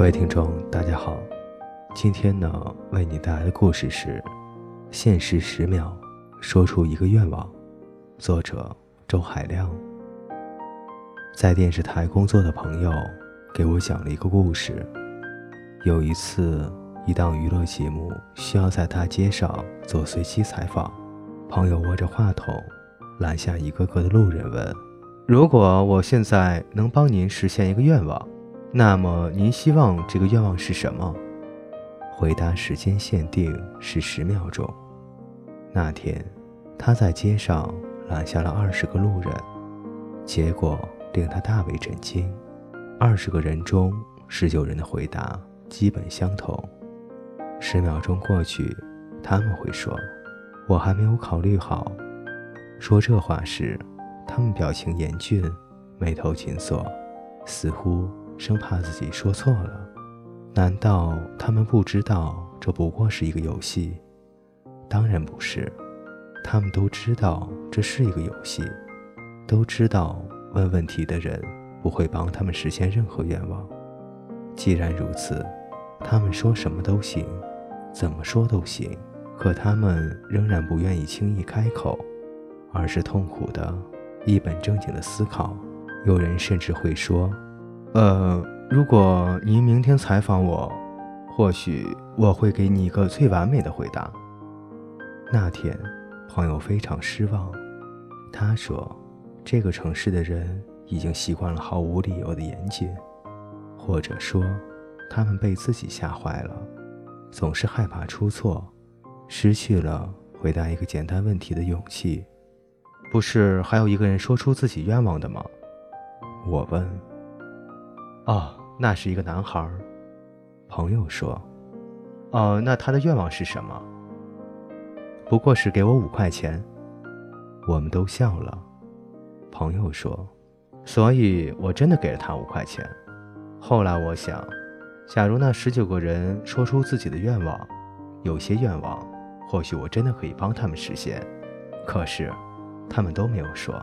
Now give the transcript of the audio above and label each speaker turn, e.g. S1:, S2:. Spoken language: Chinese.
S1: 各位听众，大家好。今天呢，为你带来的故事是《限时十秒说出一个愿望》，作者周海亮。在电视台工作的朋友给我讲了一个故事。有一次，一档娱乐节目需要在大街上做随机采访，朋友握着话筒，拦下一个个的路人问：“如果我现在能帮您实现一个愿望，那么您希望这个愿望是什么？”回答时间限定是十秒钟。那天，他在街上拦下了二十个路人，结果令他大为震惊。二十个人中，十九人的回答基本相同。十秒钟过去，他们会说：“我还没有考虑好。”说这话时，他们表情严峻，眉头紧锁，似乎生怕自己说错了。难道他们不知道这不过是一个游戏？当然不是，他们都知道这是一个游戏，都知道问问题的人不会帮他们实现任何愿望。既然如此，他们说什么都行，怎么说都行，可他们仍然不愿意轻易开口，而是痛苦的、一本正经的思考。有人甚至会说：“呃。”如果您明天采访我，或许我会给你一个最完美的回答。那天，朋友非常失望。他说：“这个城市的人已经习惯了毫无理由的严谨，或者说，他们被自己吓坏了，总是害怕出错，失去了回答一个简单问题的勇气。”不是还有一个人说出自己愿望的吗？我问。哦。那是一个男孩，朋友说：“哦，那他的愿望是什么？”不过是给我五块钱。我们都笑了。朋友说：“所以我真的给了他五块钱。”后来我想，假如那十九个人说出自己的愿望，有些愿望或许我真的可以帮他们实现。可是，他们都没有说。